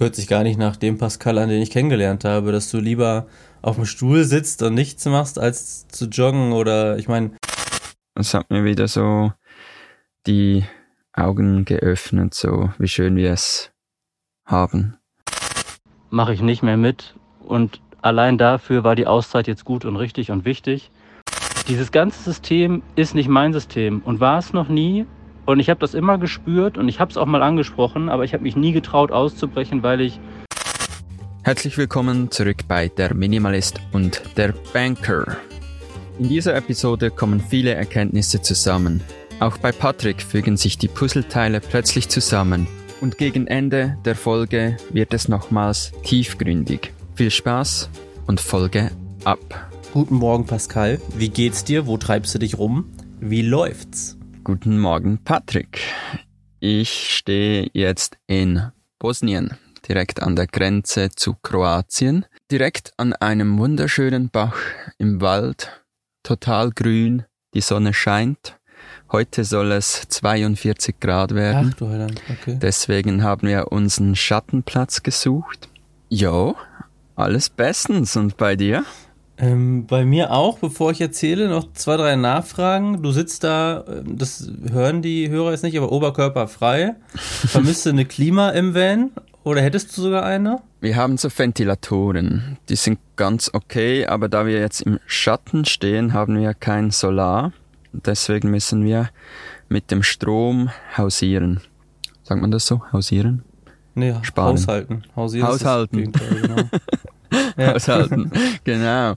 hört sich gar nicht nach dem Pascal an, den ich kennengelernt habe, dass du lieber auf dem Stuhl sitzt und nichts machst, als zu joggen oder ich meine. Es hat mir wieder so die Augen geöffnet, so wie schön wir es haben. Mache ich nicht mehr mit und allein dafür war die Auszeit jetzt gut und richtig und wichtig. Dieses ganze System ist nicht mein System und war es noch nie. Und ich habe das immer gespürt und ich habe es auch mal angesprochen, aber ich habe mich nie getraut auszubrechen, weil ich... Herzlich willkommen zurück bei Der Minimalist und der Banker. In dieser Episode kommen viele Erkenntnisse zusammen. Auch bei Patrick fügen sich die Puzzleteile plötzlich zusammen und gegen Ende der Folge wird es nochmals tiefgründig. Viel Spaß und Folge ab. Guten Morgen, Pascal. Wie geht's dir? Wo treibst du dich rum? Wie läuft's? Guten Morgen, Patrick. Ich stehe jetzt in Bosnien, direkt an der Grenze zu Kroatien, direkt an einem wunderschönen Bach im Wald, total grün, die Sonne scheint Heute soll es 42 Grad werden. Ach du Heiland, okay. Deswegen haben wir uns einen Schattenplatz gesucht. Jo, alles bestens. Und bei dir? Ähm, bei mir auch, bevor ich erzähle, noch zwei, drei Nachfragen. Du sitzt da, ähm, das hören die Hörer jetzt nicht, aber oberkörperfrei. Vermisst du eine Klima im Van oder hättest du sogar eine? Wir haben so Ventilatoren. Die sind ganz okay, aber da wir jetzt im Schatten stehen, haben wir kein Solar. Deswegen müssen wir mit dem Strom hausieren. Sagt man das so? Hausieren? Nee, Sparen. haushalten. Hausieren haushalten. Genau. ja. Haushalten, genau.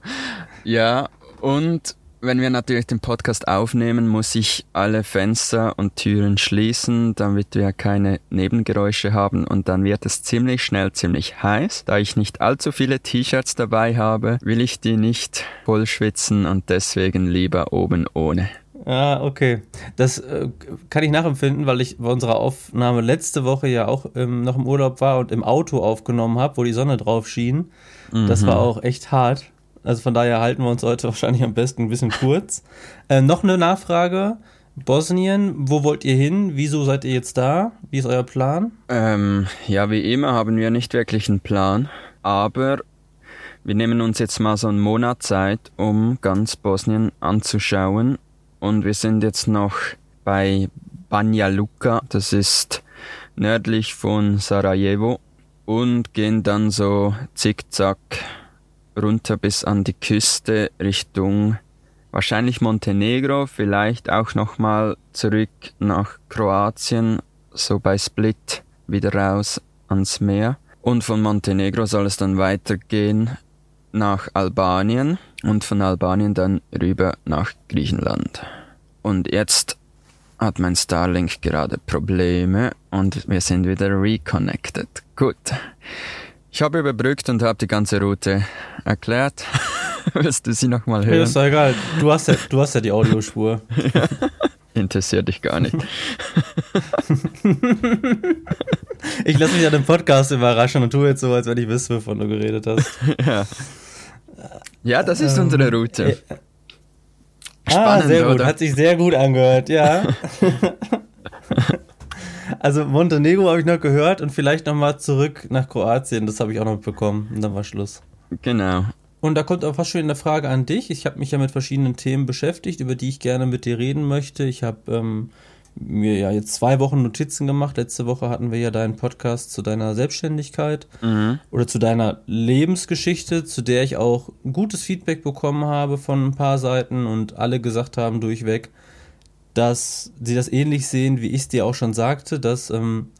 Ja, und wenn wir natürlich den Podcast aufnehmen, muss ich alle Fenster und Türen schließen, damit wir keine Nebengeräusche haben und dann wird es ziemlich schnell ziemlich heiß. Da ich nicht allzu viele T-Shirts dabei habe, will ich die nicht voll schwitzen und deswegen lieber oben ohne. Ah, okay. Das äh, kann ich nachempfinden, weil ich bei unserer Aufnahme letzte Woche ja auch ähm, noch im Urlaub war und im Auto aufgenommen habe, wo die Sonne drauf schien. Mhm. Das war auch echt hart. Also von daher halten wir uns heute wahrscheinlich am besten ein bisschen kurz. äh, noch eine Nachfrage. Bosnien, wo wollt ihr hin? Wieso seid ihr jetzt da? Wie ist euer Plan? Ähm, ja, wie immer haben wir nicht wirklich einen Plan, aber wir nehmen uns jetzt mal so einen Monat Zeit, um ganz Bosnien anzuschauen und wir sind jetzt noch bei Banja Luka, das ist nördlich von Sarajevo und gehen dann so zickzack runter bis an die Küste Richtung wahrscheinlich Montenegro, vielleicht auch nochmal zurück nach Kroatien, so bei Split wieder raus ans Meer. Und von Montenegro soll es dann weitergehen nach Albanien und von Albanien dann rüber nach Griechenland. Und jetzt hat mein Starlink gerade Probleme und wir sind wieder reconnected. Gut. Ich habe überbrückt und habe die ganze Route erklärt. Willst du sie nochmal hören? Ja, ist doch egal. Du hast ja, du hast ja die Audiospur. Interessiert dich gar nicht. ich lasse mich an dem Podcast überraschen und tue jetzt so, als wenn ich wüsste, wovon du geredet hast. Ja. Ja, das ist ähm, unsere Route. Ah, Spannend, ah, sehr gut. Oder? Hat sich sehr gut angehört, ja. also Montenegro habe ich noch gehört und vielleicht nochmal zurück nach Kroatien. Das habe ich auch noch bekommen. Und dann war Schluss. Genau. Und da kommt auch fast schon eine Frage an dich. Ich habe mich ja mit verschiedenen Themen beschäftigt, über die ich gerne mit dir reden möchte. Ich habe ähm, mir ja jetzt zwei Wochen Notizen gemacht. Letzte Woche hatten wir ja deinen Podcast zu deiner Selbstständigkeit mhm. oder zu deiner Lebensgeschichte, zu der ich auch gutes Feedback bekommen habe von ein paar Seiten und alle gesagt haben durchweg, dass sie das ähnlich sehen, wie ich es dir auch schon sagte, dass ähm,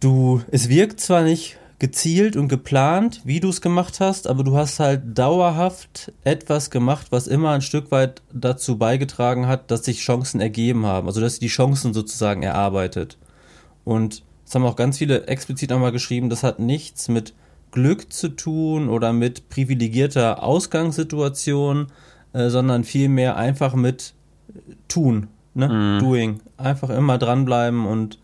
du, es wirkt zwar nicht gezielt und geplant, wie du es gemacht hast, aber du hast halt dauerhaft etwas gemacht, was immer ein Stück weit dazu beigetragen hat, dass sich Chancen ergeben haben, also dass sie die Chancen sozusagen erarbeitet. Und das haben auch ganz viele explizit nochmal geschrieben, das hat nichts mit Glück zu tun oder mit privilegierter Ausgangssituation, äh, sondern vielmehr einfach mit Tun, ne? Mhm. Doing. Einfach immer dranbleiben und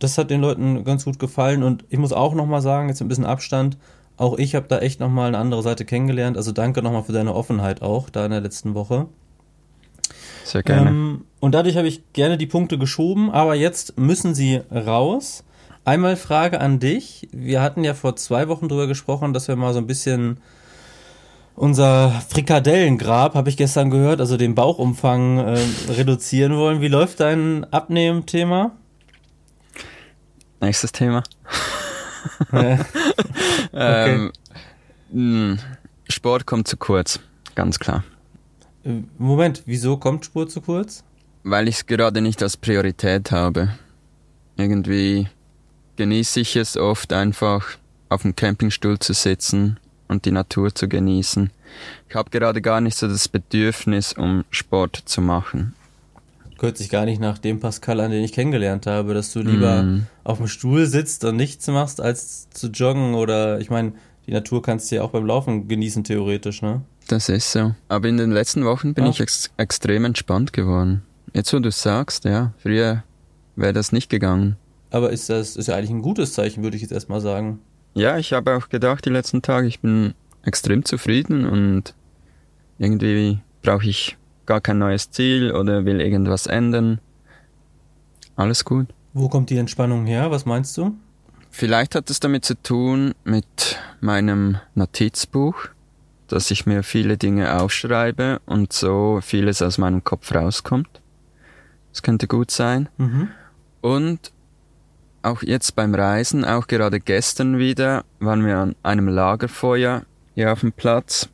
das hat den Leuten ganz gut gefallen und ich muss auch nochmal sagen, jetzt ein bisschen Abstand, auch ich habe da echt nochmal eine andere Seite kennengelernt. Also danke nochmal für deine Offenheit auch da in der letzten Woche. Sehr gerne. Ähm, und dadurch habe ich gerne die Punkte geschoben, aber jetzt müssen sie raus. Einmal Frage an dich. Wir hatten ja vor zwei Wochen drüber gesprochen, dass wir mal so ein bisschen unser Frikadellengrab, habe ich gestern gehört, also den Bauchumfang äh, reduzieren wollen. Wie läuft dein Abnehmen-Thema? Nächstes Thema. okay. ähm, hm, Sport kommt zu kurz, ganz klar. Äh, Moment, wieso kommt Sport zu kurz? Weil ich es gerade nicht als Priorität habe. Irgendwie genieße ich es oft einfach auf dem Campingstuhl zu sitzen und die Natur zu genießen. Ich habe gerade gar nicht so das Bedürfnis, um Sport zu machen. Hört sich gar nicht nach dem Pascal an, den ich kennengelernt habe, dass du lieber mm. auf dem Stuhl sitzt und nichts machst, als zu joggen oder ich meine, die Natur kannst du ja auch beim Laufen genießen, theoretisch, ne? Das ist so. Aber in den letzten Wochen bin ja. ich ex extrem entspannt geworden. Jetzt, wo du sagst, ja, früher wäre das nicht gegangen. Aber ist das ist ja eigentlich ein gutes Zeichen, würde ich jetzt erstmal sagen. Ja, ich habe auch gedacht die letzten Tage, ich bin extrem zufrieden und irgendwie brauche ich gar kein neues Ziel oder will irgendwas ändern. Alles gut. Wo kommt die Entspannung her? Was meinst du? Vielleicht hat es damit zu tun mit meinem Notizbuch, dass ich mir viele Dinge aufschreibe und so vieles aus meinem Kopf rauskommt. Das könnte gut sein. Mhm. Und auch jetzt beim Reisen, auch gerade gestern wieder, waren wir an einem Lagerfeuer hier auf dem Platz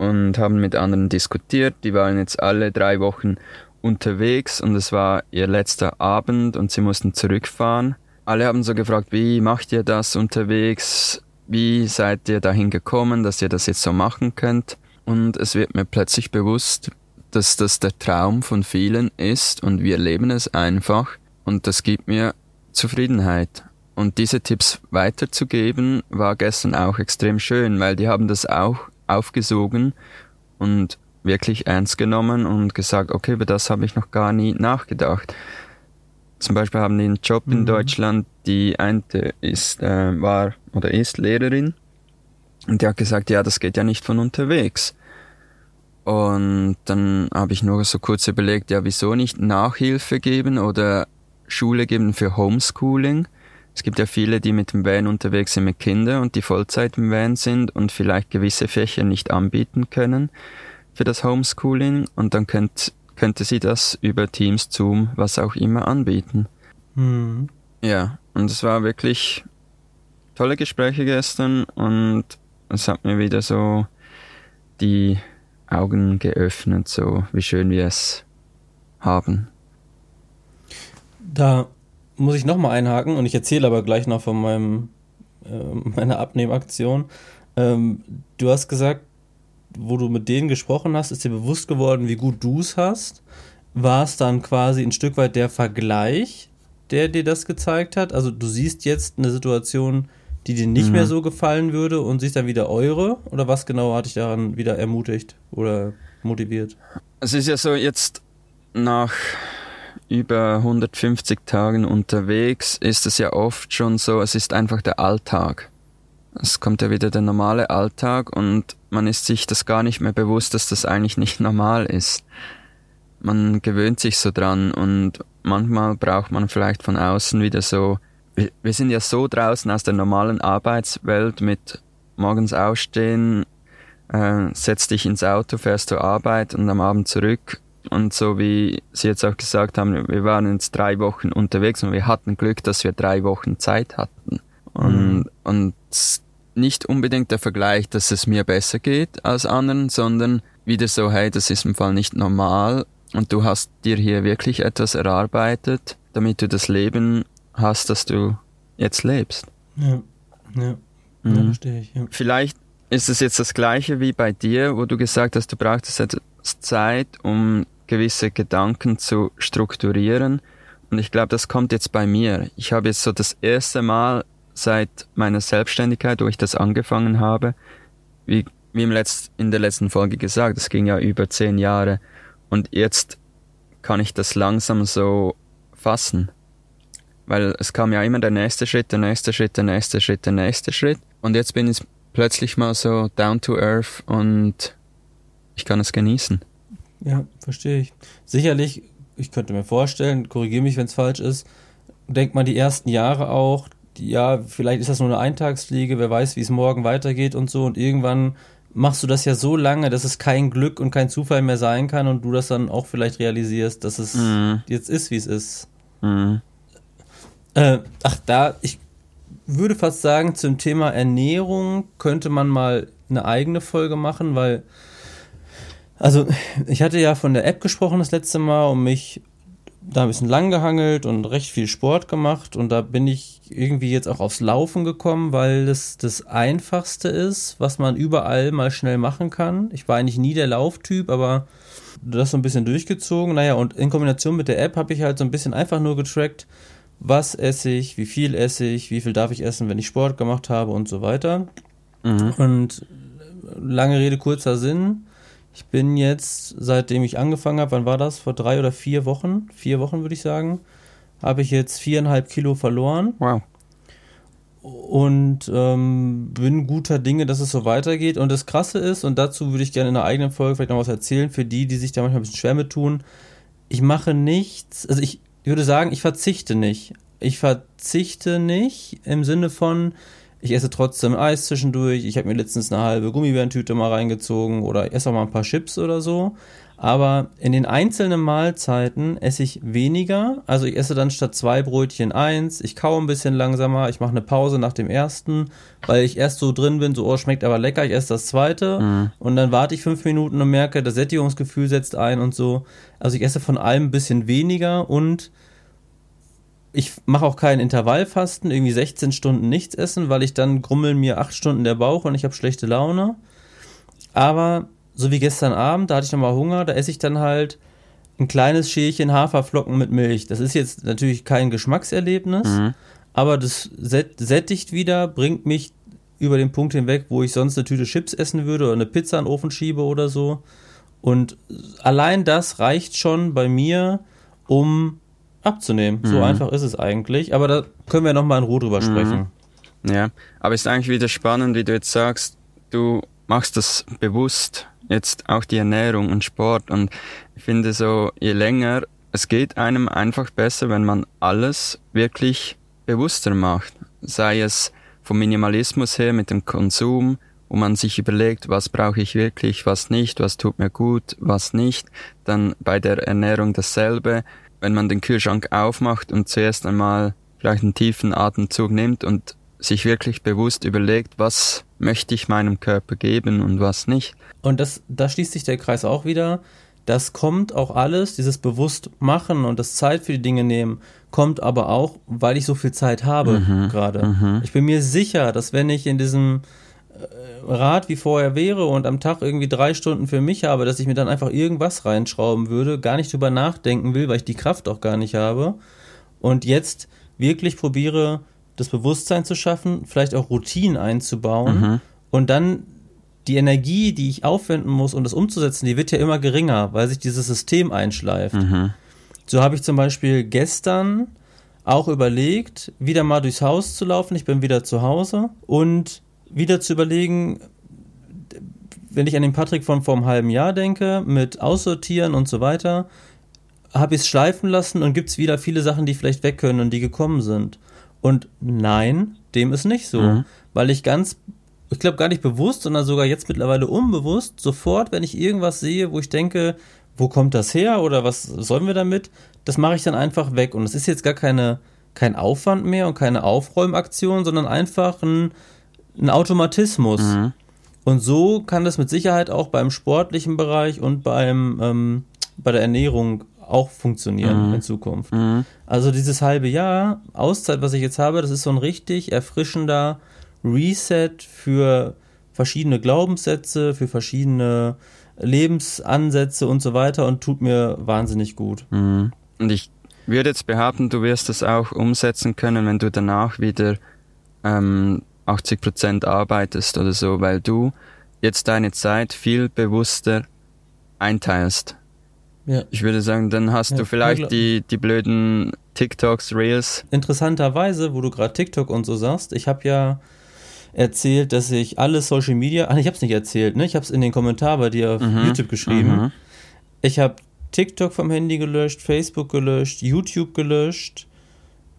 und haben mit anderen diskutiert. Die waren jetzt alle drei Wochen unterwegs und es war ihr letzter Abend und sie mussten zurückfahren. Alle haben so gefragt, wie macht ihr das unterwegs? Wie seid ihr dahin gekommen, dass ihr das jetzt so machen könnt? Und es wird mir plötzlich bewusst, dass das der Traum von vielen ist und wir leben es einfach und das gibt mir Zufriedenheit. Und diese Tipps weiterzugeben war gestern auch extrem schön, weil die haben das auch aufgesogen und wirklich ernst genommen und gesagt, okay, über das habe ich noch gar nie nachgedacht. Zum Beispiel haben die einen Job mhm. in Deutschland, die eine ist, äh, war oder ist Lehrerin und die hat gesagt, ja, das geht ja nicht von unterwegs. Und dann habe ich nur so kurz überlegt, ja, wieso nicht Nachhilfe geben oder Schule geben für Homeschooling? Es gibt ja viele, die mit dem Van unterwegs sind mit Kindern und die Vollzeit im Van sind und vielleicht gewisse Fächer nicht anbieten können für das Homeschooling und dann könnt, könnte sie das über Teams, Zoom, was auch immer anbieten. Mhm. Ja, und es war wirklich tolle Gespräche gestern und es hat mir wieder so die Augen geöffnet, so wie schön wir es haben. Da muss ich nochmal einhaken und ich erzähle aber gleich noch von meinem, äh, meiner Abnehmaktion. Ähm, du hast gesagt, wo du mit denen gesprochen hast, ist dir bewusst geworden, wie gut du es hast. War es dann quasi ein Stück weit der Vergleich, der dir das gezeigt hat? Also du siehst jetzt eine Situation, die dir nicht mhm. mehr so gefallen würde und siehst dann wieder eure? Oder was genau hat dich daran wieder ermutigt oder motiviert? Es ist ja so, jetzt nach über 150 Tagen unterwegs ist es ja oft schon so, es ist einfach der Alltag. Es kommt ja wieder der normale Alltag und man ist sich das gar nicht mehr bewusst, dass das eigentlich nicht normal ist. Man gewöhnt sich so dran und manchmal braucht man vielleicht von außen wieder so, wir sind ja so draußen aus der normalen Arbeitswelt mit morgens aufstehen, äh, setz dich ins Auto, fährst zur Arbeit und am Abend zurück und so wie Sie jetzt auch gesagt haben, wir waren jetzt drei Wochen unterwegs und wir hatten Glück, dass wir drei Wochen Zeit hatten. Und, mhm. und nicht unbedingt der Vergleich, dass es mir besser geht als anderen, sondern wieder so, hey, das ist im Fall nicht normal und du hast dir hier wirklich etwas erarbeitet, damit du das Leben hast, das du jetzt lebst. Ja, ja, mhm. verstehe ich. Ja. Vielleicht ist es jetzt das gleiche wie bei dir, wo du gesagt hast, du brauchtest Zeit, um gewisse Gedanken zu strukturieren. Und ich glaube, das kommt jetzt bei mir. Ich habe jetzt so das erste Mal seit meiner Selbstständigkeit, wo ich das angefangen habe, wie, wie im Letzt, in der letzten Folge gesagt, das ging ja über zehn Jahre. Und jetzt kann ich das langsam so fassen. Weil es kam ja immer der nächste Schritt, der nächste Schritt, der nächste Schritt, der nächste Schritt. Und jetzt bin ich plötzlich mal so down to earth und ich kann es genießen. Ja, verstehe ich. Sicherlich, ich könnte mir vorstellen, korrigiere mich, wenn es falsch ist, denkt man die ersten Jahre auch, ja, vielleicht ist das nur eine Eintagsfliege, wer weiß, wie es morgen weitergeht und so. Und irgendwann machst du das ja so lange, dass es kein Glück und kein Zufall mehr sein kann und du das dann auch vielleicht realisierst, dass es mhm. jetzt ist, wie es ist. Mhm. Äh, ach, da, ich würde fast sagen, zum Thema Ernährung könnte man mal eine eigene Folge machen, weil, also, ich hatte ja von der App gesprochen das letzte Mal und mich da ein bisschen lang gehangelt und recht viel Sport gemacht und da bin ich irgendwie jetzt auch aufs Laufen gekommen, weil das das einfachste ist, was man überall mal schnell machen kann. Ich war eigentlich nie der Lauftyp, aber das so ein bisschen durchgezogen. Naja, und in Kombination mit der App habe ich halt so ein bisschen einfach nur getrackt, was esse ich, wie viel esse ich, wie viel darf ich essen, wenn ich Sport gemacht habe und so weiter. Mhm. Und lange Rede, kurzer Sinn ich bin jetzt, seitdem ich angefangen habe, wann war das? Vor drei oder vier Wochen? Vier Wochen würde ich sagen. Habe ich jetzt viereinhalb Kilo verloren. Wow. Und ähm, bin guter Dinge, dass es so weitergeht. Und das Krasse ist, und dazu würde ich gerne in einer eigenen Folge vielleicht noch was erzählen, für die, die sich da manchmal ein bisschen schwer mit tun. Ich mache nichts, also ich würde sagen, ich verzichte nicht. Ich verzichte nicht im Sinne von, ich esse trotzdem Eis zwischendurch. Ich habe mir letztens eine halbe Gummibärentüte mal reingezogen oder ich esse auch mal ein paar Chips oder so. Aber in den einzelnen Mahlzeiten esse ich weniger. Also ich esse dann statt zwei Brötchen eins. Ich kaue ein bisschen langsamer. Ich mache eine Pause nach dem ersten, weil ich erst so drin bin, so, oh, schmeckt aber lecker. Ich esse das zweite. Mhm. Und dann warte ich fünf Minuten und merke, das Sättigungsgefühl setzt ein und so. Also ich esse von allem ein bisschen weniger und ich mache auch kein Intervallfasten, irgendwie 16 Stunden nichts essen, weil ich dann grummeln mir 8 Stunden der Bauch und ich habe schlechte Laune. Aber so wie gestern Abend, da hatte ich nochmal Hunger, da esse ich dann halt ein kleines Schälchen Haferflocken mit Milch. Das ist jetzt natürlich kein Geschmackserlebnis, mhm. aber das sättigt wieder, bringt mich über den Punkt hinweg, wo ich sonst eine Tüte Chips essen würde oder eine Pizza in den Ofen schiebe oder so. Und allein das reicht schon bei mir, um abzunehmen. Mhm. So einfach ist es eigentlich. Aber da können wir nochmal in Ruhe drüber mhm. sprechen. Ja, aber es ist eigentlich wieder spannend, wie du jetzt sagst, du machst das bewusst, jetzt auch die Ernährung und Sport. Und ich finde so, je länger, es geht einem einfach besser, wenn man alles wirklich bewusster macht. Sei es vom Minimalismus her mit dem Konsum, wo man sich überlegt, was brauche ich wirklich, was nicht, was tut mir gut, was nicht. Dann bei der Ernährung dasselbe wenn man den Kühlschrank aufmacht und zuerst einmal vielleicht einen tiefen Atemzug nimmt und sich wirklich bewusst überlegt, was möchte ich meinem Körper geben und was nicht. Und das, da schließt sich der Kreis auch wieder. Das kommt auch alles, dieses Bewusstmachen und das Zeit für die Dinge nehmen, kommt aber auch, weil ich so viel Zeit habe mhm, gerade. Mhm. Ich bin mir sicher, dass wenn ich in diesem Rad wie vorher wäre und am Tag irgendwie drei Stunden für mich habe, dass ich mir dann einfach irgendwas reinschrauben würde, gar nicht drüber nachdenken will, weil ich die Kraft auch gar nicht habe. Und jetzt wirklich probiere, das Bewusstsein zu schaffen, vielleicht auch Routinen einzubauen mhm. und dann die Energie, die ich aufwenden muss, um das umzusetzen, die wird ja immer geringer, weil sich dieses System einschleift. Mhm. So habe ich zum Beispiel gestern auch überlegt, wieder mal durchs Haus zu laufen. Ich bin wieder zu Hause und wieder zu überlegen, wenn ich an den Patrick von vor einem halben Jahr denke, mit Aussortieren und so weiter, habe ich es schleifen lassen und gibt es wieder viele Sachen, die vielleicht weg können und die gekommen sind. Und nein, dem ist nicht so. Mhm. Weil ich ganz, ich glaube gar nicht bewusst, sondern sogar jetzt mittlerweile unbewusst, sofort, wenn ich irgendwas sehe, wo ich denke, wo kommt das her oder was sollen wir damit, das mache ich dann einfach weg. Und es ist jetzt gar keine, kein Aufwand mehr und keine Aufräumaktion, sondern einfach ein, ein Automatismus. Mhm. Und so kann das mit Sicherheit auch beim sportlichen Bereich und beim, ähm, bei der Ernährung auch funktionieren mhm. in Zukunft. Mhm. Also dieses halbe Jahr Auszeit, was ich jetzt habe, das ist so ein richtig erfrischender Reset für verschiedene Glaubenssätze, für verschiedene Lebensansätze und so weiter und tut mir wahnsinnig gut. Mhm. Und ich würde jetzt behaupten, du wirst das auch umsetzen können, wenn du danach wieder ähm, 80 Prozent arbeitest oder so, weil du jetzt deine Zeit viel bewusster einteilst. Ja. Ich würde sagen, dann hast ja, du vielleicht die, die blöden TikToks, Reels. Interessanterweise, wo du gerade TikTok und so sagst, ich habe ja erzählt, dass ich alle Social Media, ach, ich habe es nicht erzählt, ne? Ich habe es in den Kommentar bei dir auf mhm. YouTube geschrieben. Mhm. Ich habe TikTok vom Handy gelöscht, Facebook gelöscht, YouTube gelöscht,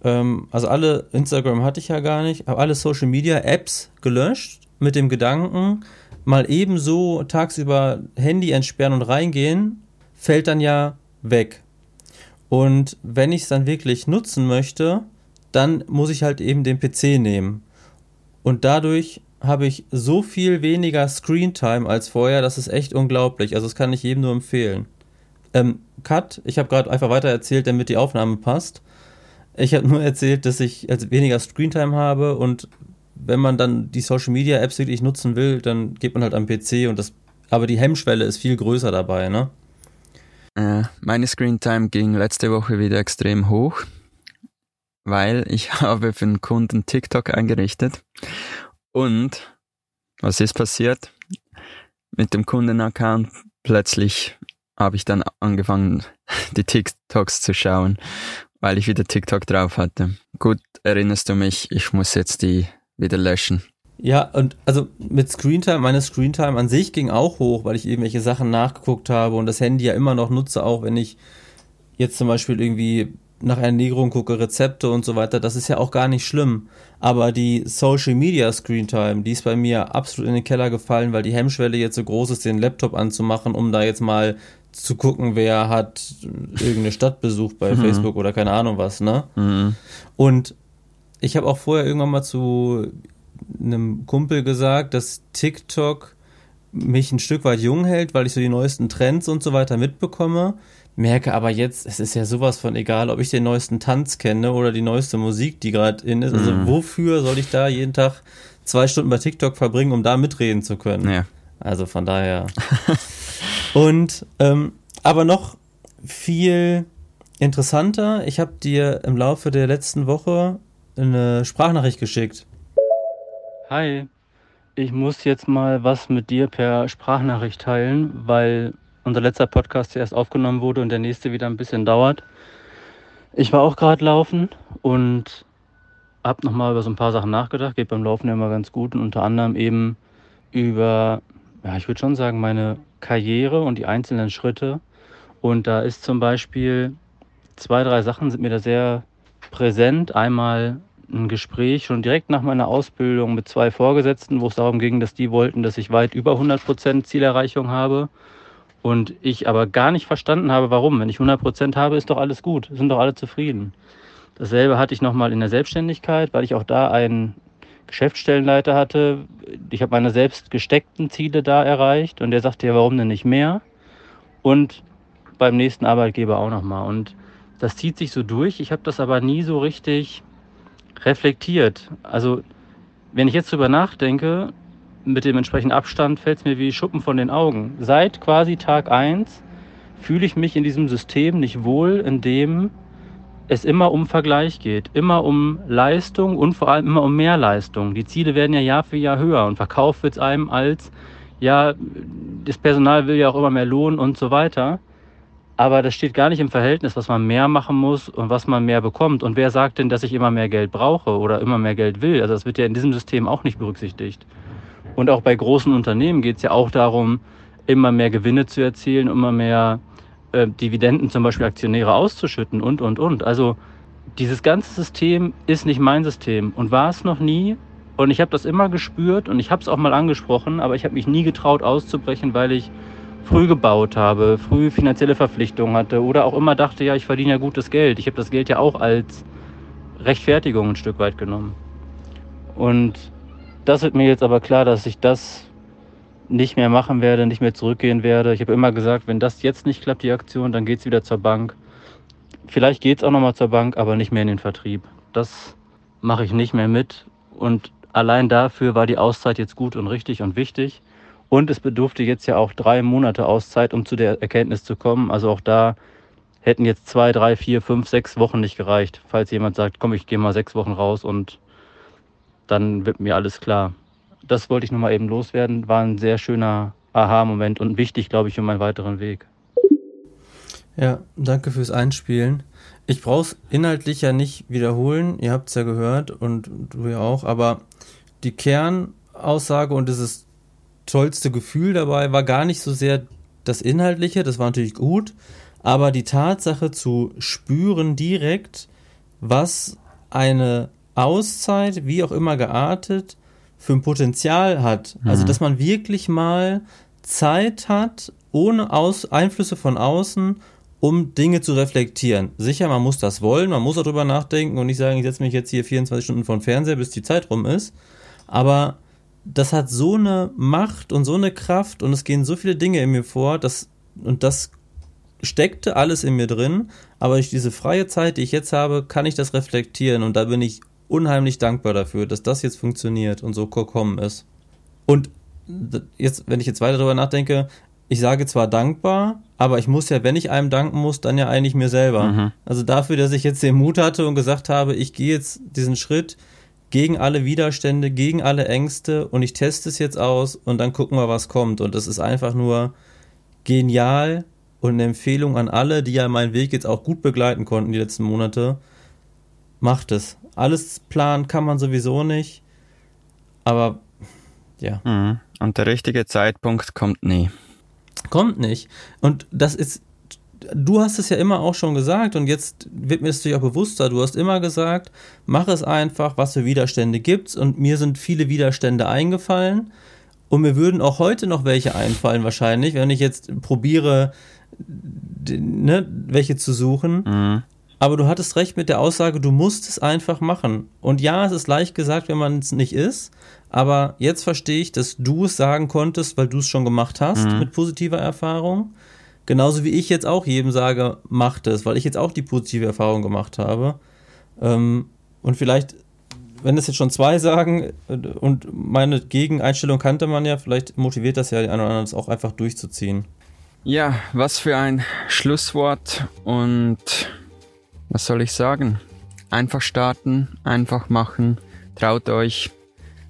ähm, also alle Instagram hatte ich ja gar nicht, habe alle Social Media Apps gelöscht mit dem Gedanken, mal ebenso tagsüber Handy entsperren und reingehen, fällt dann ja weg. Und wenn ich es dann wirklich nutzen möchte, dann muss ich halt eben den PC nehmen. Und dadurch habe ich so viel weniger Screentime als vorher, das ist echt unglaublich. Also das kann ich jedem nur empfehlen. Ähm, Cut, ich habe gerade einfach weiter erzählt, damit die Aufnahme passt. Ich habe nur erzählt, dass ich also weniger Screentime habe und wenn man dann die Social Media Apps wirklich nutzen will, dann geht man halt am PC und das, aber die Hemmschwelle ist viel größer dabei, ne? Äh, meine Screentime ging letzte Woche wieder extrem hoch, weil ich habe für einen Kunden TikTok eingerichtet und was ist passiert? Mit dem Kundenaccount plötzlich habe ich dann angefangen, die TikToks zu schauen, weil ich wieder TikTok drauf hatte. Gut, erinnerst du mich, ich muss jetzt die wieder löschen. Ja, und also mit Screentime, meine Screentime an sich ging auch hoch, weil ich irgendwelche Sachen nachgeguckt habe und das Handy ja immer noch nutze, auch wenn ich jetzt zum Beispiel irgendwie nach Ernährung gucke, Rezepte und so weiter, das ist ja auch gar nicht schlimm. Aber die Social Media Screentime, die ist bei mir absolut in den Keller gefallen, weil die Hemmschwelle jetzt so groß ist, den Laptop anzumachen, um da jetzt mal zu gucken, wer hat irgendeine Stadt besucht bei mhm. Facebook oder keine Ahnung was, ne? Mhm. Und ich habe auch vorher irgendwann mal zu einem Kumpel gesagt, dass TikTok mich ein Stück weit jung hält, weil ich so die neuesten Trends und so weiter mitbekomme. Merke aber jetzt, es ist ja sowas von egal, ob ich den neuesten Tanz kenne oder die neueste Musik, die gerade in ist. Also mhm. wofür soll ich da jeden Tag zwei Stunden bei TikTok verbringen, um da mitreden zu können? Ja. Also von daher. Und ähm, aber noch viel interessanter, ich habe dir im Laufe der letzten Woche eine Sprachnachricht geschickt. Hi, ich muss jetzt mal was mit dir per Sprachnachricht teilen, weil unser letzter Podcast erst aufgenommen wurde und der nächste wieder ein bisschen dauert. Ich war auch gerade laufen und habe nochmal über so ein paar Sachen nachgedacht. Geht beim Laufen ja immer ganz gut und unter anderem eben über, ja, ich würde schon sagen, meine Karriere und die einzelnen Schritte. Und da ist zum Beispiel zwei, drei Sachen sind mir da sehr präsent. Einmal ein Gespräch schon direkt nach meiner Ausbildung mit zwei Vorgesetzten, wo es darum ging, dass die wollten, dass ich weit über 100 Prozent Zielerreichung habe. Und ich aber gar nicht verstanden habe, warum. Wenn ich 100 Prozent habe, ist doch alles gut, sind doch alle zufrieden. Dasselbe hatte ich nochmal in der Selbstständigkeit, weil ich auch da einen Geschäftsstellenleiter hatte. Ich habe meine selbst gesteckten Ziele da erreicht und der sagte ja, warum denn nicht mehr? Und beim nächsten Arbeitgeber auch nochmal. Und das zieht sich so durch. Ich habe das aber nie so richtig reflektiert. Also, wenn ich jetzt drüber nachdenke, mit dem entsprechenden Abstand fällt es mir wie Schuppen von den Augen. Seit quasi Tag 1 fühle ich mich in diesem System nicht wohl, in dem es immer um Vergleich geht, immer um Leistung und vor allem immer um mehr Leistung. Die Ziele werden ja Jahr für Jahr höher und verkauft wird es einem als, ja, das Personal will ja auch immer mehr Lohn und so weiter. Aber das steht gar nicht im Verhältnis, was man mehr machen muss und was man mehr bekommt. Und wer sagt denn, dass ich immer mehr Geld brauche oder immer mehr Geld will? Also das wird ja in diesem System auch nicht berücksichtigt. Und auch bei großen Unternehmen geht es ja auch darum, immer mehr Gewinne zu erzielen, immer mehr äh, Dividenden zum Beispiel Aktionäre auszuschütten und, und, und. Also dieses ganze System ist nicht mein System und war es noch nie. Und ich habe das immer gespürt und ich habe es auch mal angesprochen, aber ich habe mich nie getraut auszubrechen, weil ich früh gebaut habe, früh finanzielle Verpflichtungen hatte oder auch immer dachte, ja, ich verdiene ja gutes Geld. Ich habe das Geld ja auch als Rechtfertigung ein Stück weit genommen. Und das wird mir jetzt aber klar, dass ich das nicht mehr machen werde, nicht mehr zurückgehen werde. Ich habe immer gesagt, wenn das jetzt nicht klappt, die Aktion, dann geht es wieder zur Bank. Vielleicht geht es auch nochmal zur Bank, aber nicht mehr in den Vertrieb. Das mache ich nicht mehr mit. Und allein dafür war die Auszeit jetzt gut und richtig und wichtig. Und es bedurfte jetzt ja auch drei Monate Auszeit, um zu der Erkenntnis zu kommen. Also auch da hätten jetzt zwei, drei, vier, fünf, sechs Wochen nicht gereicht, falls jemand sagt, komm, ich gehe mal sechs Wochen raus und dann wird mir alles klar. Das wollte ich nochmal eben loswerden. War ein sehr schöner Aha-Moment und wichtig, glaube ich, für meinen weiteren Weg. Ja, danke fürs Einspielen. Ich brauche es inhaltlich ja nicht wiederholen. Ihr habt es ja gehört und du ja auch. Aber die Kernaussage und dieses tollste Gefühl dabei war gar nicht so sehr das Inhaltliche, das war natürlich gut, aber die Tatsache zu spüren direkt, was eine Auszeit, wie auch immer geartet, für ein Potenzial hat. Also, dass man wirklich mal Zeit hat, ohne Aus Einflüsse von außen, um Dinge zu reflektieren. Sicher, man muss das wollen, man muss auch drüber nachdenken und nicht sagen, ich setze mich jetzt hier 24 Stunden vor den Fernseher, bis die Zeit rum ist. Aber das hat so eine Macht und so eine Kraft und es gehen so viele Dinge in mir vor, dass, und das steckte alles in mir drin, aber durch diese freie Zeit, die ich jetzt habe, kann ich das reflektieren und da bin ich unheimlich dankbar dafür, dass das jetzt funktioniert und so gekommen ist. Und jetzt, wenn ich jetzt weiter darüber nachdenke, ich sage zwar dankbar, aber ich muss ja, wenn ich einem danken muss, dann ja eigentlich mir selber. Mhm. Also dafür, dass ich jetzt den Mut hatte und gesagt habe, ich gehe jetzt diesen Schritt gegen alle Widerstände, gegen alle Ängste und ich teste es jetzt aus und dann gucken wir, was kommt. Und das ist einfach nur genial und eine Empfehlung an alle, die ja meinen Weg jetzt auch gut begleiten konnten die letzten Monate. Macht es. Alles planen kann man sowieso nicht, aber ja. Mhm. Und der richtige Zeitpunkt kommt nie. Kommt nicht. Und das ist, du hast es ja immer auch schon gesagt und jetzt wird mir das natürlich auch bewusster. Du hast immer gesagt, mach es einfach, was für Widerstände gibt's und mir sind viele Widerstände eingefallen und mir würden auch heute noch welche einfallen wahrscheinlich, wenn ich jetzt probiere, ne, welche zu suchen. Mhm. Aber du hattest recht mit der Aussage, du musst es einfach machen. Und ja, es ist leicht gesagt, wenn man es nicht ist. Aber jetzt verstehe ich, dass du es sagen konntest, weil du es schon gemacht hast Mhm. mit positiver Erfahrung. Genauso wie ich jetzt auch jedem sage, macht es, weil ich jetzt auch die positive Erfahrung gemacht habe. Ähm, und vielleicht, wenn es jetzt schon zwei sagen äh, und meine Gegeneinstellung kannte man ja, vielleicht motiviert das ja die einen oder anderen, das auch einfach durchzuziehen. Ja, was für ein Schlusswort und was soll ich sagen? Einfach starten, einfach machen, traut euch,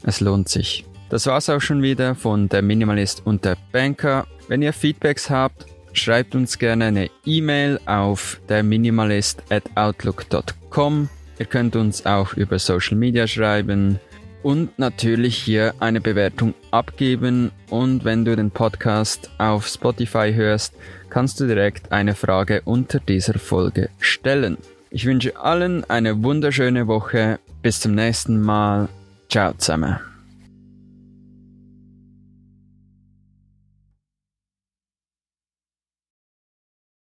es lohnt sich. Das war's auch schon wieder von der Minimalist und der Banker. Wenn ihr Feedbacks habt, schreibt uns gerne eine E-Mail auf der Minimalist at outlook.com. Ihr könnt uns auch über Social Media schreiben und natürlich hier eine Bewertung abgeben. Und wenn du den Podcast auf Spotify hörst, kannst du direkt eine Frage unter dieser Folge stellen. Ich wünsche allen eine wunderschöne Woche. Bis zum nächsten Mal. Ciao zusammen.